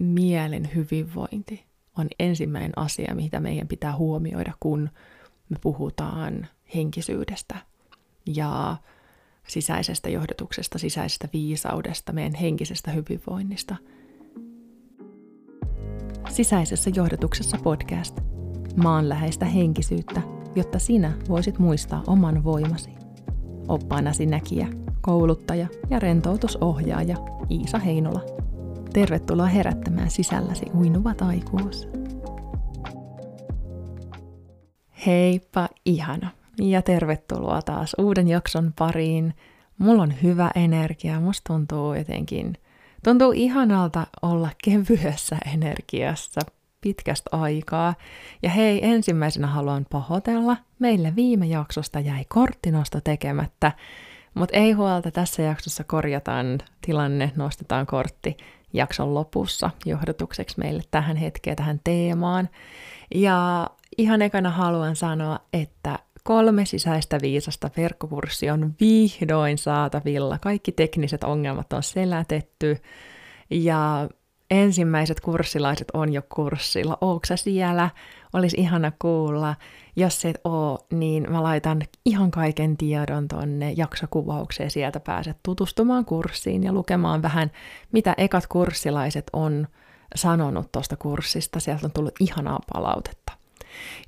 mielen hyvinvointi on ensimmäinen asia, mitä meidän pitää huomioida, kun me puhutaan henkisyydestä ja sisäisestä johdotuksesta, sisäisestä viisaudesta, meidän henkisestä hyvinvoinnista. Sisäisessä johdotuksessa podcast. Maanläheistä henkisyyttä, jotta sinä voisit muistaa oman voimasi. Oppaanasi näkijä, kouluttaja ja rentoutusohjaaja Iisa Heinola. Tervetuloa herättämään sisälläsi uinuvat aikuus. Heippa ihana ja tervetuloa taas uuden jakson pariin. Mulla on hyvä energia, musta tuntuu jotenkin, tuntuu ihanalta olla kevyessä energiassa pitkästä aikaa. Ja hei, ensimmäisenä haluan pahoitella, meille viime jaksosta jäi korttinosto tekemättä, mutta ei huolta, tässä jaksossa korjataan tilanne, nostetaan kortti jakson lopussa johdotukseksi meille tähän hetkeen, tähän teemaan. Ja ihan ekana haluan sanoa, että kolme sisäistä viisasta verkkokurssi on vihdoin saatavilla. Kaikki tekniset ongelmat on selätetty ja ensimmäiset kurssilaiset on jo kurssilla. Ootko siellä? Olisi ihana kuulla. Jos et oo, niin mä laitan ihan kaiken tiedon tonne jaksokuvaukseen. Sieltä pääset tutustumaan kurssiin ja lukemaan vähän, mitä ekat kurssilaiset on sanonut tuosta kurssista. Sieltä on tullut ihanaa palautetta.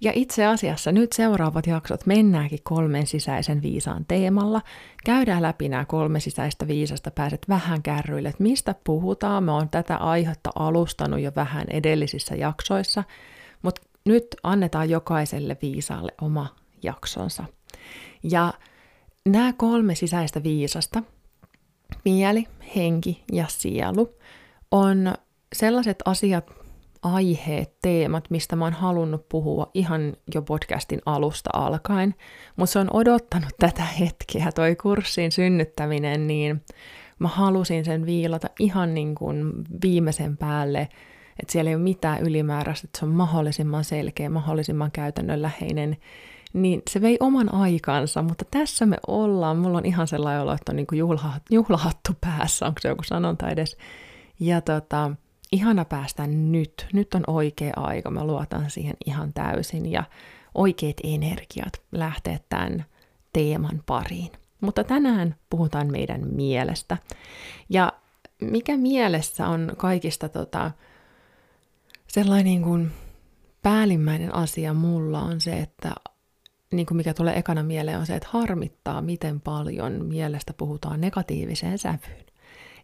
Ja itse asiassa nyt seuraavat jaksot mennäänkin kolmen sisäisen viisaan teemalla. Käydään läpi nämä kolme sisäistä viisasta, pääset vähän kärryille, että mistä puhutaan. Mä oon tätä aihetta alustanut jo vähän edellisissä jaksoissa, mutta nyt annetaan jokaiselle viisaalle oma jaksonsa. Ja nämä kolme sisäistä viisasta, mieli, henki ja sielu, on sellaiset asiat, aiheet, teemat, mistä mä oon halunnut puhua ihan jo podcastin alusta alkaen, mutta se on odottanut tätä hetkeä, toi kurssin synnyttäminen, niin mä halusin sen viilata ihan niin kuin viimeisen päälle, että siellä ei ole mitään ylimääräistä, että se on mahdollisimman selkeä, mahdollisimman käytännönläheinen, niin se vei oman aikansa, mutta tässä me ollaan. Mulla on ihan sellainen olo, että on niin kuin juhlahattu päässä, onko se joku sanonta edes. Ja tota, ihana päästä nyt. Nyt on oikea aika, mä luotan siihen ihan täysin ja oikeat energiat lähteä tämän teeman pariin. Mutta tänään puhutaan meidän mielestä. Ja mikä mielessä on kaikista tota, sellainen niin kuin päällimmäinen asia mulla on se, että niin kuin mikä tulee ekana mieleen on se, että harmittaa, miten paljon mielestä puhutaan negatiiviseen sävyyn.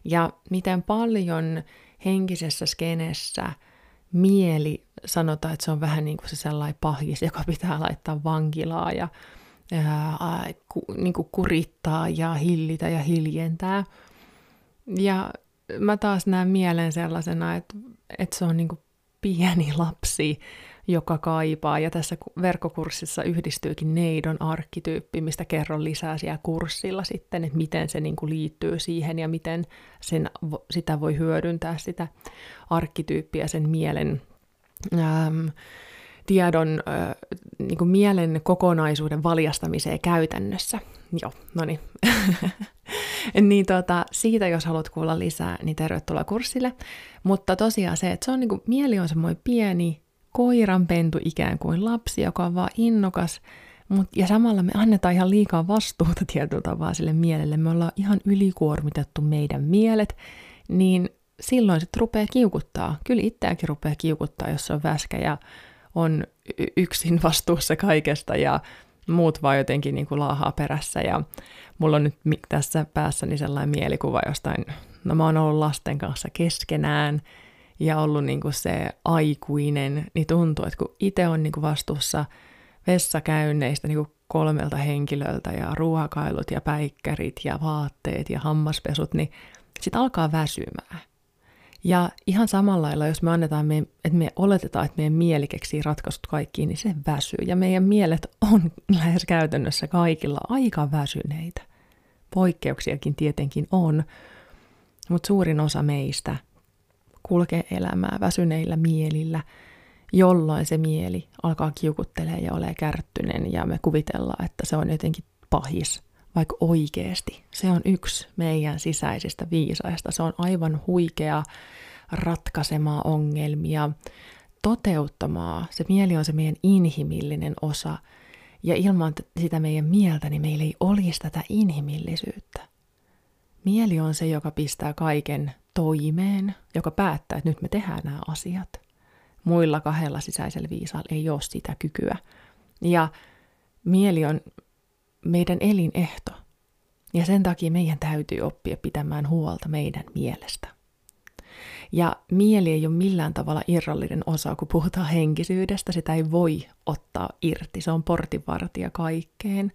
Ja miten paljon henkisessä skenessä mieli, sanotaan, että se on vähän niin kuin se sellainen pahis, joka pitää laittaa vankilaa ja ää, ku, niin kuin kurittaa ja hillitä ja hiljentää. Ja mä taas näen mielen sellaisena, että, että se on niin kuin pieni lapsi, joka kaipaa. Ja tässä verkkokurssissa yhdistyykin neidon arkkityyppi, mistä kerron lisää siellä kurssilla sitten, että miten se niin kuin liittyy siihen ja miten sen, sitä voi hyödyntää, sitä arkkityyppiä, sen mielen äm, tiedon, äh, niin kuin mielen kokonaisuuden valjastamiseen käytännössä. Joo, no niin. niin tota, siitä jos haluat kuulla lisää, niin tervetuloa kurssille. Mutta tosiaan se, että se on niin kuin, mieli on semmoinen pieni koiranpentu ikään kuin lapsi, joka on vaan innokas, mut, ja samalla me annetaan ihan liikaa vastuuta tietyllä tavalla sille mielelle. Me ollaan ihan ylikuormitettu meidän mielet, niin silloin se rupeaa kiukuttaa. Kyllä itseäkin rupeaa kiukuttaa, jos on väskä ja on yksin vastuussa kaikesta ja muut vaan jotenkin niin kuin laahaa perässä. Ja mulla on nyt tässä päässäni sellainen mielikuva jostain, no mä oon ollut lasten kanssa keskenään, ja ollut niin kuin se aikuinen, niin tuntuu, että kun itse on niin kuin vastuussa vessakäynneistä niin kuin kolmelta henkilöltä ja ruokailut ja päikkärit ja vaatteet ja hammaspesut, niin sitten alkaa väsymään. Ja ihan samalla lailla, jos me annetaan, me, että me oletetaan, että meidän mieli keksii ratkaisut kaikkiin, niin se väsyy. Ja meidän mielet on lähes käytännössä kaikilla aika väsyneitä. Poikkeuksiakin tietenkin on, mutta suurin osa meistä – kulkee elämää väsyneillä mielillä, jolloin se mieli alkaa kiukuttelee ja ole kärttynen ja me kuvitellaan, että se on jotenkin pahis, vaikka oikeasti se on yksi meidän sisäisistä viisaista. Se on aivan huikea ratkaisemaan ongelmia, toteuttamaan. Se mieli on se meidän inhimillinen osa. Ja ilman sitä meidän mieltä, niin meillä ei olisi tätä inhimillisyyttä. Mieli on se, joka pistää kaiken toimeen, joka päättää, että nyt me tehdään nämä asiat. Muilla kahdella sisäisellä viisaalla ei ole sitä kykyä. Ja mieli on meidän elinehto. Ja sen takia meidän täytyy oppia pitämään huolta meidän mielestä. Ja mieli ei ole millään tavalla irrallinen osa, kun puhutaan henkisyydestä, sitä ei voi ottaa irti. Se on portinvartija kaikkeen.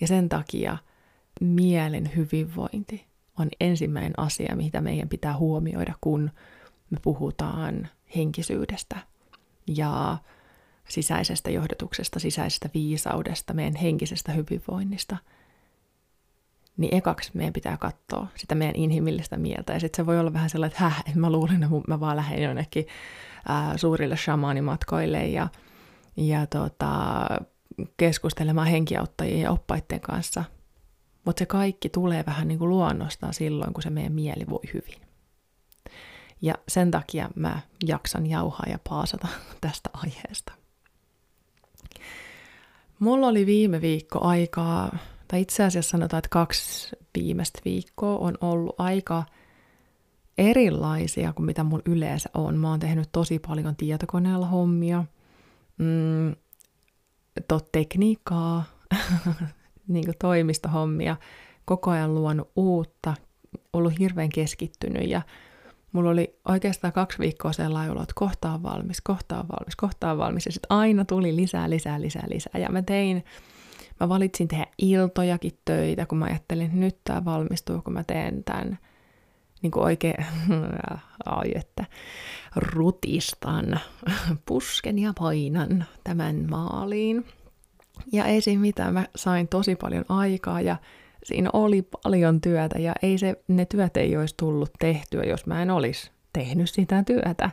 Ja sen takia mielen hyvinvointi on ensimmäinen asia, mitä meidän pitää huomioida, kun me puhutaan henkisyydestä ja sisäisestä johdotuksesta, sisäisestä viisaudesta, meidän henkisestä hyvinvoinnista, niin ekaksi meidän pitää katsoa sitä meidän inhimillistä mieltä. Ja sitten se voi olla vähän sellainen, että häh, että mä luulen, että mä vaan lähden jonnekin ää, suurille shamaanimatkoille ja, ja tota, keskustelemaan henkiauttajien ja oppaiden kanssa. Mutta se kaikki tulee vähän niin kuin luonnostaan silloin, kun se meidän mieli voi hyvin. Ja sen takia mä jaksan jauhaa ja paasata tästä aiheesta. Mulla oli viime viikko aikaa, tai itse asiassa sanotaan, että kaksi viimeistä viikkoa on ollut aika erilaisia kuin mitä mulla yleensä on. Mä oon tehnyt tosi paljon tietokoneella hommia, mm, tot tekniikkaa, niin kuin toimistohommia, koko ajan luonut uutta, ollut hirveän keskittynyt ja mulla oli oikeastaan kaksi viikkoa sellainen olo, että kohta on valmis, kohta on valmis, kohta on valmis. Ja sitten aina tuli lisää, lisää, lisää, lisää. Ja mä tein, mä valitsin tehdä iltojakin töitä, kun mä ajattelin, että nyt tämä valmistuu, kun mä teen tämän niin kuin oikein, ai että, rutistan, pusken ja painan tämän maaliin. Ja ei siinä mitään, mä sain tosi paljon aikaa ja siinä oli paljon työtä ja ei se, ne työt ei olisi tullut tehtyä, jos mä en olisi tehnyt sitä työtä.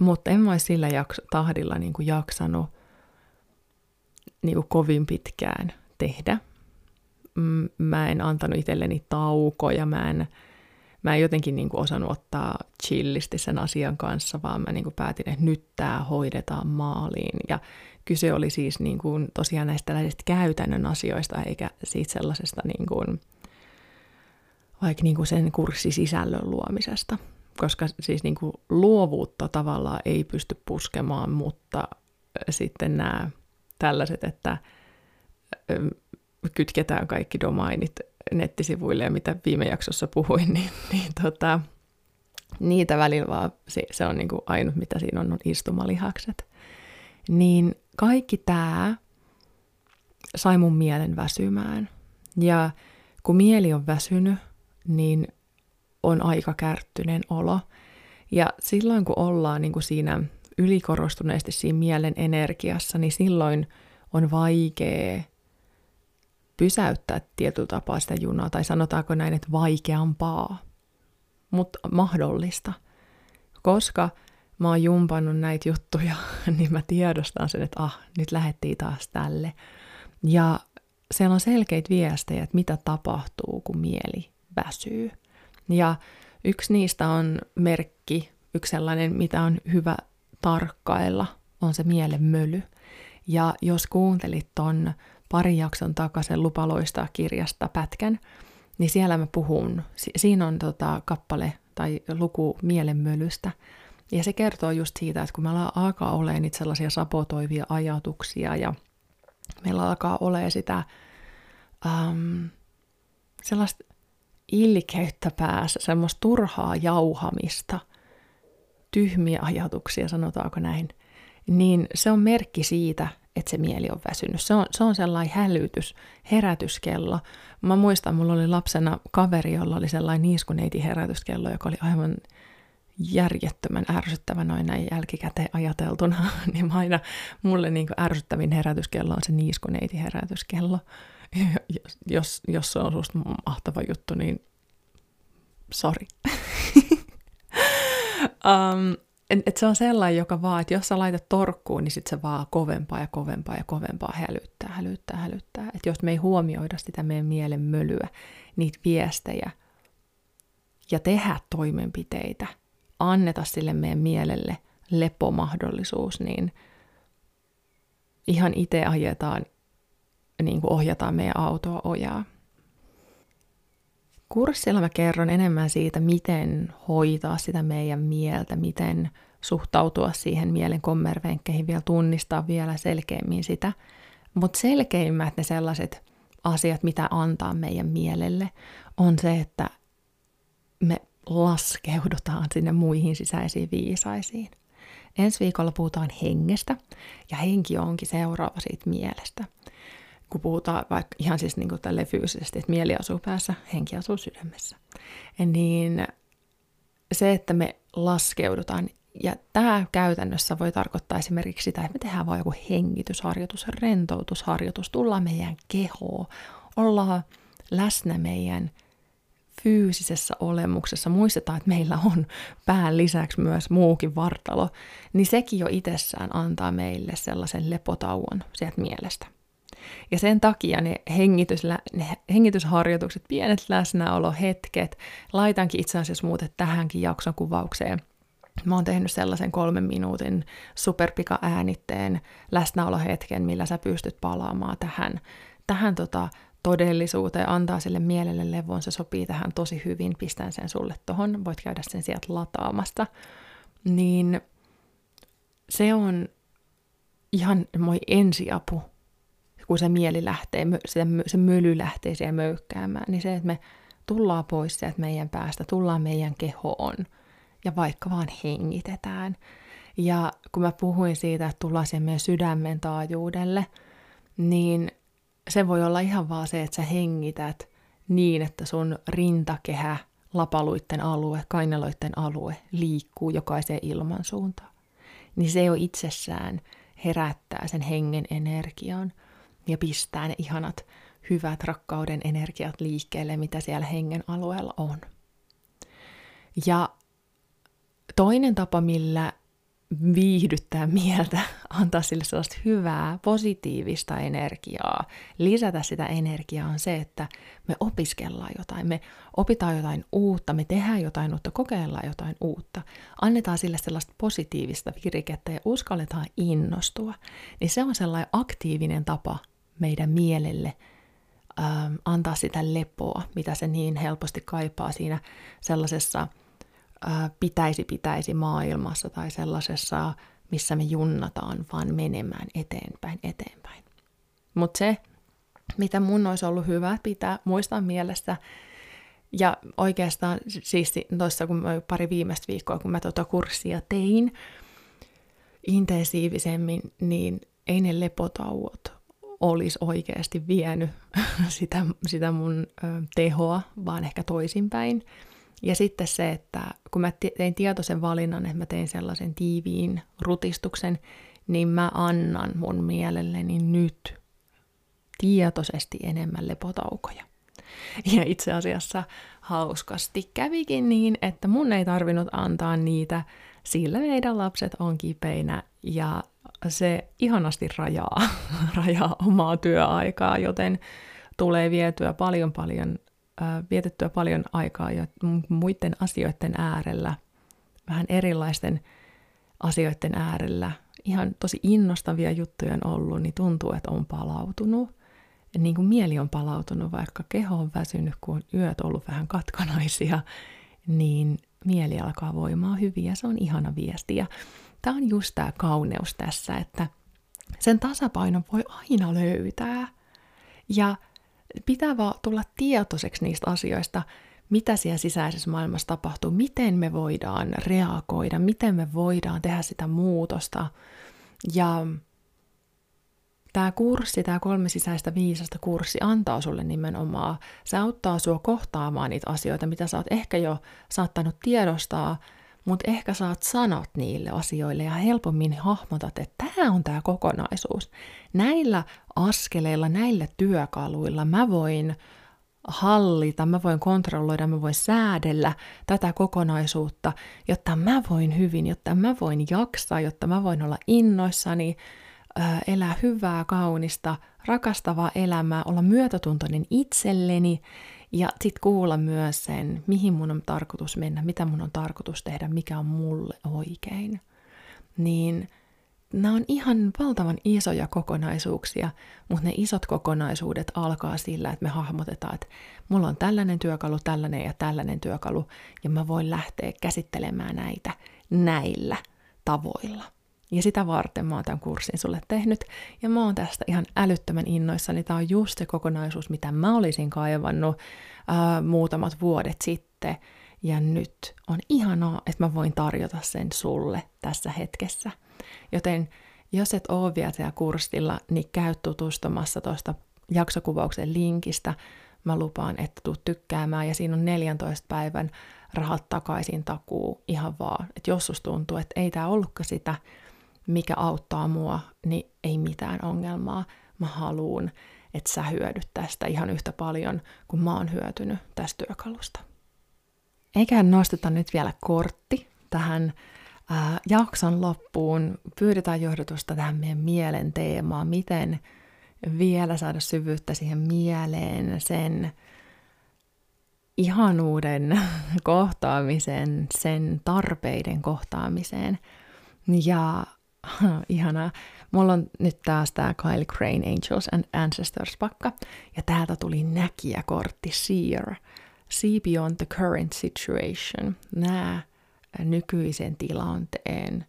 Mutta en mä olisi sillä jakso, tahdilla niin kuin jaksanut niin kuin kovin pitkään tehdä. Mä en antanut itselleni taukoja, mä en, mä en jotenkin niin kuin osannut ottaa chillisti sen asian kanssa, vaan mä niin kuin päätin, että nyt tämä hoidetaan maaliin. Ja kyse oli siis niin kuin tosiaan näistä tällaisista käytännön asioista, eikä siitä sellaisesta niin kuin, vaikka niin kuin sen kurssisisällön luomisesta. Koska siis niin kuin luovuutta tavallaan ei pysty puskemaan, mutta sitten nämä tällaiset, että kytketään kaikki domainit nettisivuille ja mitä viime jaksossa puhuin, niin, niin tota, niitä välillä vaan se, se on niin kuin ainut, mitä siinä on, on istumalihakset. Niin kaikki tämä sai mun mielen väsymään. Ja kun mieli on väsynyt, niin on aika kärttyneen olo. Ja silloin kun ollaan niin kuin siinä ylikorostuneesti siinä mielen energiassa, niin silloin on vaikea pysäyttää tietyllä tapaa sitä junaa, tai sanotaanko näin, että vaikeampaa, mutta mahdollista. Koska mä oon jumpannut näitä juttuja, niin mä tiedostan sen, että ah, nyt lähettiin taas tälle. Ja siellä on selkeitä viestejä, että mitä tapahtuu, kun mieli väsyy. Ja yksi niistä on merkki, yksi sellainen, mitä on hyvä tarkkailla, on se mielen möly. Ja jos kuuntelit ton pari jakson takaisen Lupaloista kirjasta pätkän, niin siellä mä puhun, siinä on tota kappale tai luku mielenmölystä, ja se kertoo just siitä, että kun meillä alkaa olemaan niitä sellaisia sapotoivia ajatuksia ja meillä alkaa olemaan sitä um, sellaista ilkeyttä päässä, semmoista turhaa jauhamista, tyhmiä ajatuksia, sanotaanko näin, niin se on merkki siitä, että se mieli on väsynyt. Se on, se on sellainen hälytys, herätyskello. Mä muistan, mulla oli lapsena kaveri, jolla oli sellainen niiskuneiti herätyskello, joka oli aivan järjettömän ärsyttävä noin näin jälkikäteen ajateltuna, niin aina mulle niin ärsyttävin herätyskello on se niiskuneiti herätyskello. Jos, jos, jos se on susta mahtava juttu, niin sorry. um, et, se on sellainen, joka vaan, että jos sä laitat torkkuun, niin sit se vaan kovempaa ja kovempaa ja kovempaa hälyttää, hälyttää, hälyttää. Että jos me ei huomioida sitä meidän mielen mölyä, niitä viestejä, ja tehdä toimenpiteitä – anneta sille meidän mielelle lepomahdollisuus, niin ihan itse ajetaan, niin kuin ohjataan meidän autoa ojaa. Kurssilla mä kerron enemmän siitä, miten hoitaa sitä meidän mieltä, miten suhtautua siihen mielen kommervenkkeihin, vielä tunnistaa vielä selkeämmin sitä. Mutta selkeimmät ne sellaiset asiat, mitä antaa meidän mielelle, on se, että me laskeudutaan sinne muihin sisäisiin viisaisiin. Ensi viikolla puhutaan hengestä, ja henki onkin seuraava siitä mielestä. Kun puhutaan vaikka ihan siis niin kuin fyysisesti, että mieli asuu päässä, henki asuu sydämessä. Niin se, että me laskeudutaan, ja tämä käytännössä voi tarkoittaa esimerkiksi sitä, että me tehdään vain joku hengitysharjoitus, rentoutusharjoitus, tullaan meidän kehoon, ollaan läsnä meidän fyysisessä olemuksessa, muistetaan, että meillä on pään lisäksi myös muukin vartalo, niin sekin jo itsessään antaa meille sellaisen lepotauon sieltä mielestä. Ja sen takia ne, hengitys, ne hengitysharjoitukset, pienet läsnäolohetket, laitankin itse asiassa muuten tähänkin jakson kuvaukseen. Mä oon tehnyt sellaisen kolmen minuutin superpika äänitteen läsnäolohetken, millä sä pystyt palaamaan tähän, tähän tota, todellisuuteen, antaa sille mielelle levon, se sopii tähän tosi hyvin, pistän sen sulle tohon, voit käydä sen sieltä lataamasta, niin se on ihan moi ensiapu, kun se mieli lähtee, se, se möly lähtee siellä möykkäämään, niin se, että me tullaan pois sieltä meidän päästä, tullaan meidän kehoon ja vaikka vaan hengitetään. Ja kun mä puhuin siitä, että tullaan siihen meidän sydämen taajuudelle, niin se voi olla ihan vaan se, että sä hengität niin, että sun rintakehä, lapaluitten alue, kainaloitten alue liikkuu jokaiseen ilmansuuntaan. Niin se jo itsessään herättää sen hengen energian ja pistää ne ihanat hyvät rakkauden energiat liikkeelle, mitä siellä hengen alueella on. Ja toinen tapa, millä viihdyttää mieltä, antaa sille sellaista hyvää, positiivista energiaa, lisätä sitä energiaa on se, että me opiskellaan jotain, me opitaan jotain uutta, me tehdään jotain uutta, kokeillaan jotain uutta, annetaan sille sellaista positiivista virikettä ja uskalletaan innostua, niin se on sellainen aktiivinen tapa meidän mielelle ähm, antaa sitä lepoa, mitä se niin helposti kaipaa siinä sellaisessa – pitäisi pitäisi maailmassa tai sellaisessa, missä me junnataan vaan menemään eteenpäin, eteenpäin. Mutta se, mitä mun olisi ollut hyvä pitää, muistaa mielessä, ja oikeastaan siis tuossa kun pari viimeistä viikkoa, kun mä tuota kurssia tein intensiivisemmin, niin ei ne lepotauot olisi oikeasti vienyt sitä, sitä mun ö, tehoa, vaan ehkä toisinpäin. Ja sitten se, että kun mä tein tietoisen valinnan, että mä tein sellaisen tiiviin rutistuksen, niin mä annan mun mielelleni nyt tietoisesti enemmän lepotaukoja. Ja itse asiassa hauskasti kävikin niin, että mun ei tarvinnut antaa niitä, sillä meidän lapset on kipeinä ja se ihanasti rajaa, rajaa omaa työaikaa, joten tulee vietyä paljon paljon vietettyä paljon aikaa jo muiden asioiden äärellä, vähän erilaisten asioiden äärellä. Ihan tosi innostavia juttuja on ollut, niin tuntuu, että on palautunut. Niin kuin mieli on palautunut, vaikka keho on väsynyt, kun on yöt ollut vähän katkonaisia, niin mieli alkaa voimaa hyvin ja se on ihana viesti. Tämä on just tämä kauneus tässä, että sen tasapainon voi aina löytää. Ja pitää vaan tulla tietoiseksi niistä asioista, mitä siellä sisäisessä maailmassa tapahtuu, miten me voidaan reagoida, miten me voidaan tehdä sitä muutosta. Ja tämä kurssi, tämä kolme sisäistä viisasta kurssi antaa sulle nimenomaan, se auttaa sua kohtaamaan niitä asioita, mitä sä oot ehkä jo saattanut tiedostaa, mutta ehkä saat sanot niille asioille ja helpommin hahmotat, että tämä on tämä kokonaisuus. Näillä askeleilla, näillä työkaluilla mä voin hallita, mä voin kontrolloida, mä voin säädellä tätä kokonaisuutta, jotta mä voin hyvin, jotta mä voin jaksaa, jotta mä voin olla innoissani, elää hyvää, kaunista, rakastavaa elämää, olla myötätuntoinen itselleni Ja sitten kuulla myös sen, mihin mun on tarkoitus mennä, mitä mun on tarkoitus tehdä, mikä on mulle oikein. Niin nämä on ihan valtavan isoja kokonaisuuksia, mutta ne isot kokonaisuudet alkaa sillä, että me hahmotetaan, että mulla on tällainen työkalu, tällainen ja tällainen työkalu, ja mä voin lähteä käsittelemään näitä näillä tavoilla. Ja sitä varten mä oon tämän kurssin sulle tehnyt, ja mä oon tästä ihan älyttömän innoissani. Tämä on just se kokonaisuus, mitä mä olisin kaivannut ää, muutamat vuodet sitten, ja nyt on ihanaa, että mä voin tarjota sen sulle tässä hetkessä. Joten jos et ole vielä siellä kurssilla, niin käy tutustumassa tuosta jaksokuvauksen linkistä. Mä lupaan, että tuut tykkäämään ja siinä on 14 päivän rahat takaisin takuu ihan vaan. Että jos tuntuu, että ei tämä ollutkaan sitä, mikä auttaa mua, niin ei mitään ongelmaa. Mä haluun, että sä hyödyt tästä ihan yhtä paljon kuin mä oon hyötynyt tästä työkalusta. Eiköhän nosteta nyt vielä kortti tähän ää, jakson loppuun. Pyydetään johdotusta tähän meidän mielen teemaan, miten vielä saada syvyyttä siihen mieleen, sen ihanuuden kohtaamiseen, sen tarpeiden kohtaamiseen. Ja ihanaa. Mulla on nyt taas tämä Kyle Crane Angels and Ancestors-pakka, ja täältä tuli näkijäkortti Seer. See beyond the current situation. Nää nykyisen tilanteen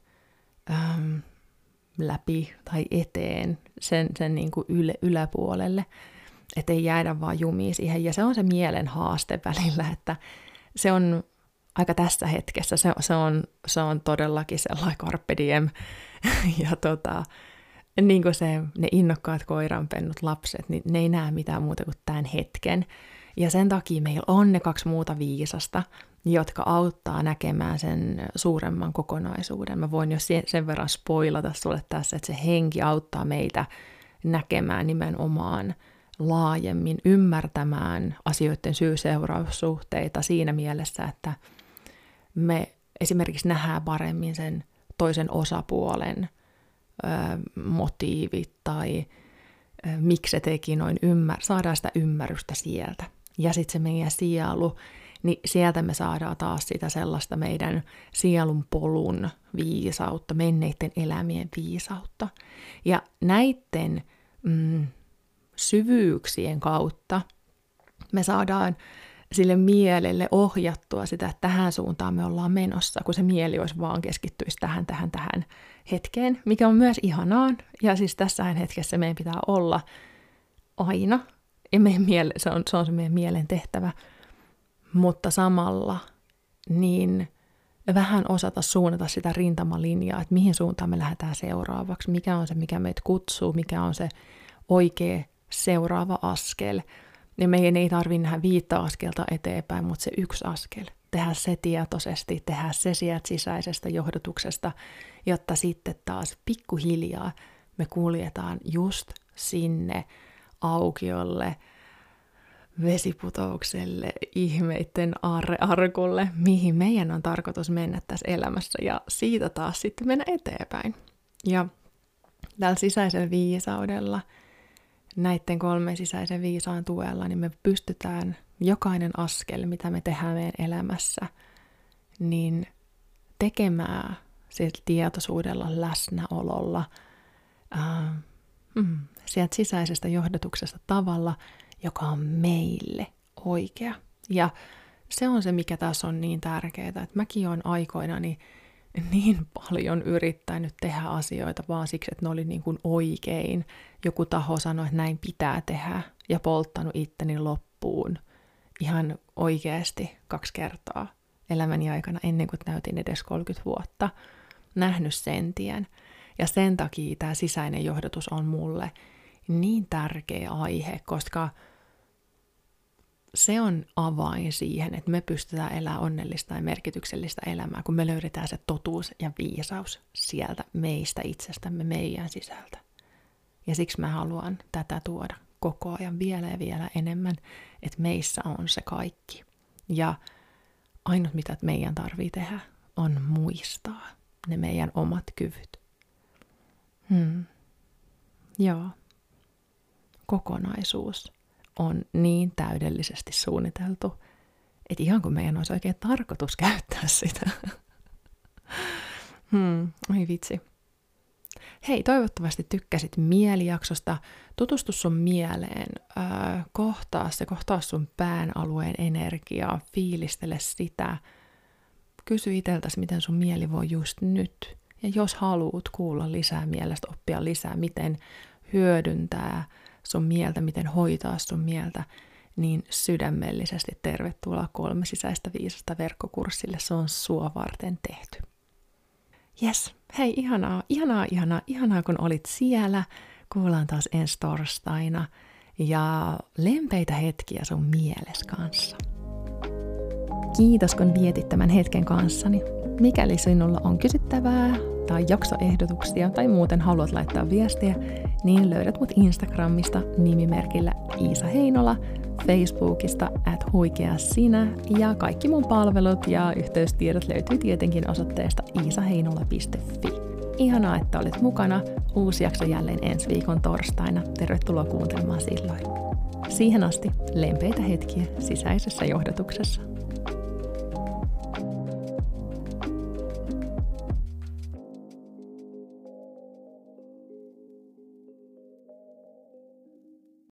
äm, läpi tai eteen, sen, sen niin kuin yle, yläpuolelle, ettei jäädä vaan jumiin siihen. Ja se on se mielen haaste välillä, että se on aika tässä hetkessä, se, se, on, se on todellakin sellainen carpe diem. ja tota, niin kuin se, ne innokkaat koiranpennut lapset, niin ne ei näe mitään muuta kuin tämän hetken. Ja sen takia meillä on ne kaksi muuta viisasta, jotka auttaa näkemään sen suuremman kokonaisuuden. Mä voin jo sen verran spoilata sulle tässä, että se henki auttaa meitä näkemään nimenomaan laajemmin, ymmärtämään asioiden syy-seuraussuhteita siinä mielessä, että me esimerkiksi nähdään paremmin sen toisen osapuolen ö, motiivit tai ö, miksi se teki noin, ymmär- saadaan sitä ymmärrystä sieltä. Ja sitten se meidän sielu, niin sieltä me saadaan taas sitä sellaista meidän sielun polun viisautta, menneiden elämien viisautta. Ja näiden mm, syvyyksien kautta me saadaan sille mielelle ohjattua sitä, että tähän suuntaan me ollaan menossa, kun se mieli olisi vaan keskittyisi tähän, tähän, tähän hetkeen, mikä on myös ihanaa. Ja siis tässä hetkessä meidän pitää olla aina, ja miele, se, on, se on se meidän mielen tehtävä, mutta samalla niin vähän osata suunnata sitä rintamalinjaa, että mihin suuntaan me lähdetään seuraavaksi, mikä on se, mikä meitä kutsuu, mikä on se oikea seuraava askel – ja meidän ei tarvitse nähdä viittä askelta eteenpäin, mutta se yksi askel. Tehdä se tietoisesti, tehdä se sieltä sisäisestä johdotuksesta, jotta sitten taas pikkuhiljaa me kuljetaan just sinne aukiolle, vesiputoukselle, ihmeitten arkulle, mihin meidän on tarkoitus mennä tässä elämässä ja siitä taas sitten mennä eteenpäin. Ja tällä sisäisellä viisaudella – näiden kolmen sisäisen viisaan tuella, niin me pystytään jokainen askel, mitä me tehdään meidän elämässä, niin tekemään sieltä tietoisuudella, läsnäololla, äh, mm, sieltä sisäisestä johdatuksesta tavalla, joka on meille oikea. Ja se on se, mikä tässä on niin tärkeää, että mäkin olen aikoinani niin niin paljon yrittänyt tehdä asioita vaan siksi, että ne oli niin kuin oikein. Joku taho sanoi, että näin pitää tehdä ja polttanut itteni loppuun ihan oikeasti kaksi kertaa elämäni aikana ennen kuin näytin edes 30 vuotta. Nähnyt sen tien. Ja sen takia tämä sisäinen johdatus on mulle niin tärkeä aihe, koska – se on avain siihen, että me pystytään elämään onnellista ja merkityksellistä elämää, kun me löydetään se totuus ja viisaus sieltä meistä itsestämme, meidän sisältä. Ja siksi mä haluan tätä tuoda koko ajan vielä ja vielä enemmän, että meissä on se kaikki. Ja ainut mitä meidän tarvii tehdä on muistaa ne meidän omat kyvyt. Hmm. Joo. Kokonaisuus on niin täydellisesti suunniteltu, että ihan kuin meidän olisi oikein tarkoitus käyttää sitä. hmm, oi vitsi. Hei, toivottavasti tykkäsit mielijaksosta. Tutustu sun mieleen, äh, kohtaa se, kohtaa sun pään alueen energiaa, fiilistele sitä. Kysy iteltäsi, miten sun mieli voi just nyt. Ja jos haluat kuulla lisää mielestä, oppia lisää, miten hyödyntää sun mieltä, miten hoitaa sun mieltä, niin sydämellisesti tervetuloa kolme sisäistä viisasta verkkokurssille. Se on sua varten tehty. Yes, hei, ihanaa, ihanaa, ihanaa, ihanaa, kun olit siellä. Kuullaan taas ensi torstaina. Ja lempeitä hetkiä sun mieles kanssa. Kiitos, kun vietit tämän hetken kanssani. Mikäli sinulla on kysyttävää tai jaksoehdotuksia tai muuten haluat laittaa viestiä, niin löydät mut Instagramista nimimerkillä Iisa Heinola, Facebookista at huikea sinä ja kaikki mun palvelut ja yhteystiedot löytyy tietenkin osoitteesta iisaheinola.fi. Ihanaa, että olet mukana. Uusi jakso jälleen ensi viikon torstaina. Tervetuloa kuuntelemaan silloin. Siihen asti lempeitä hetkiä sisäisessä johdatuksessa.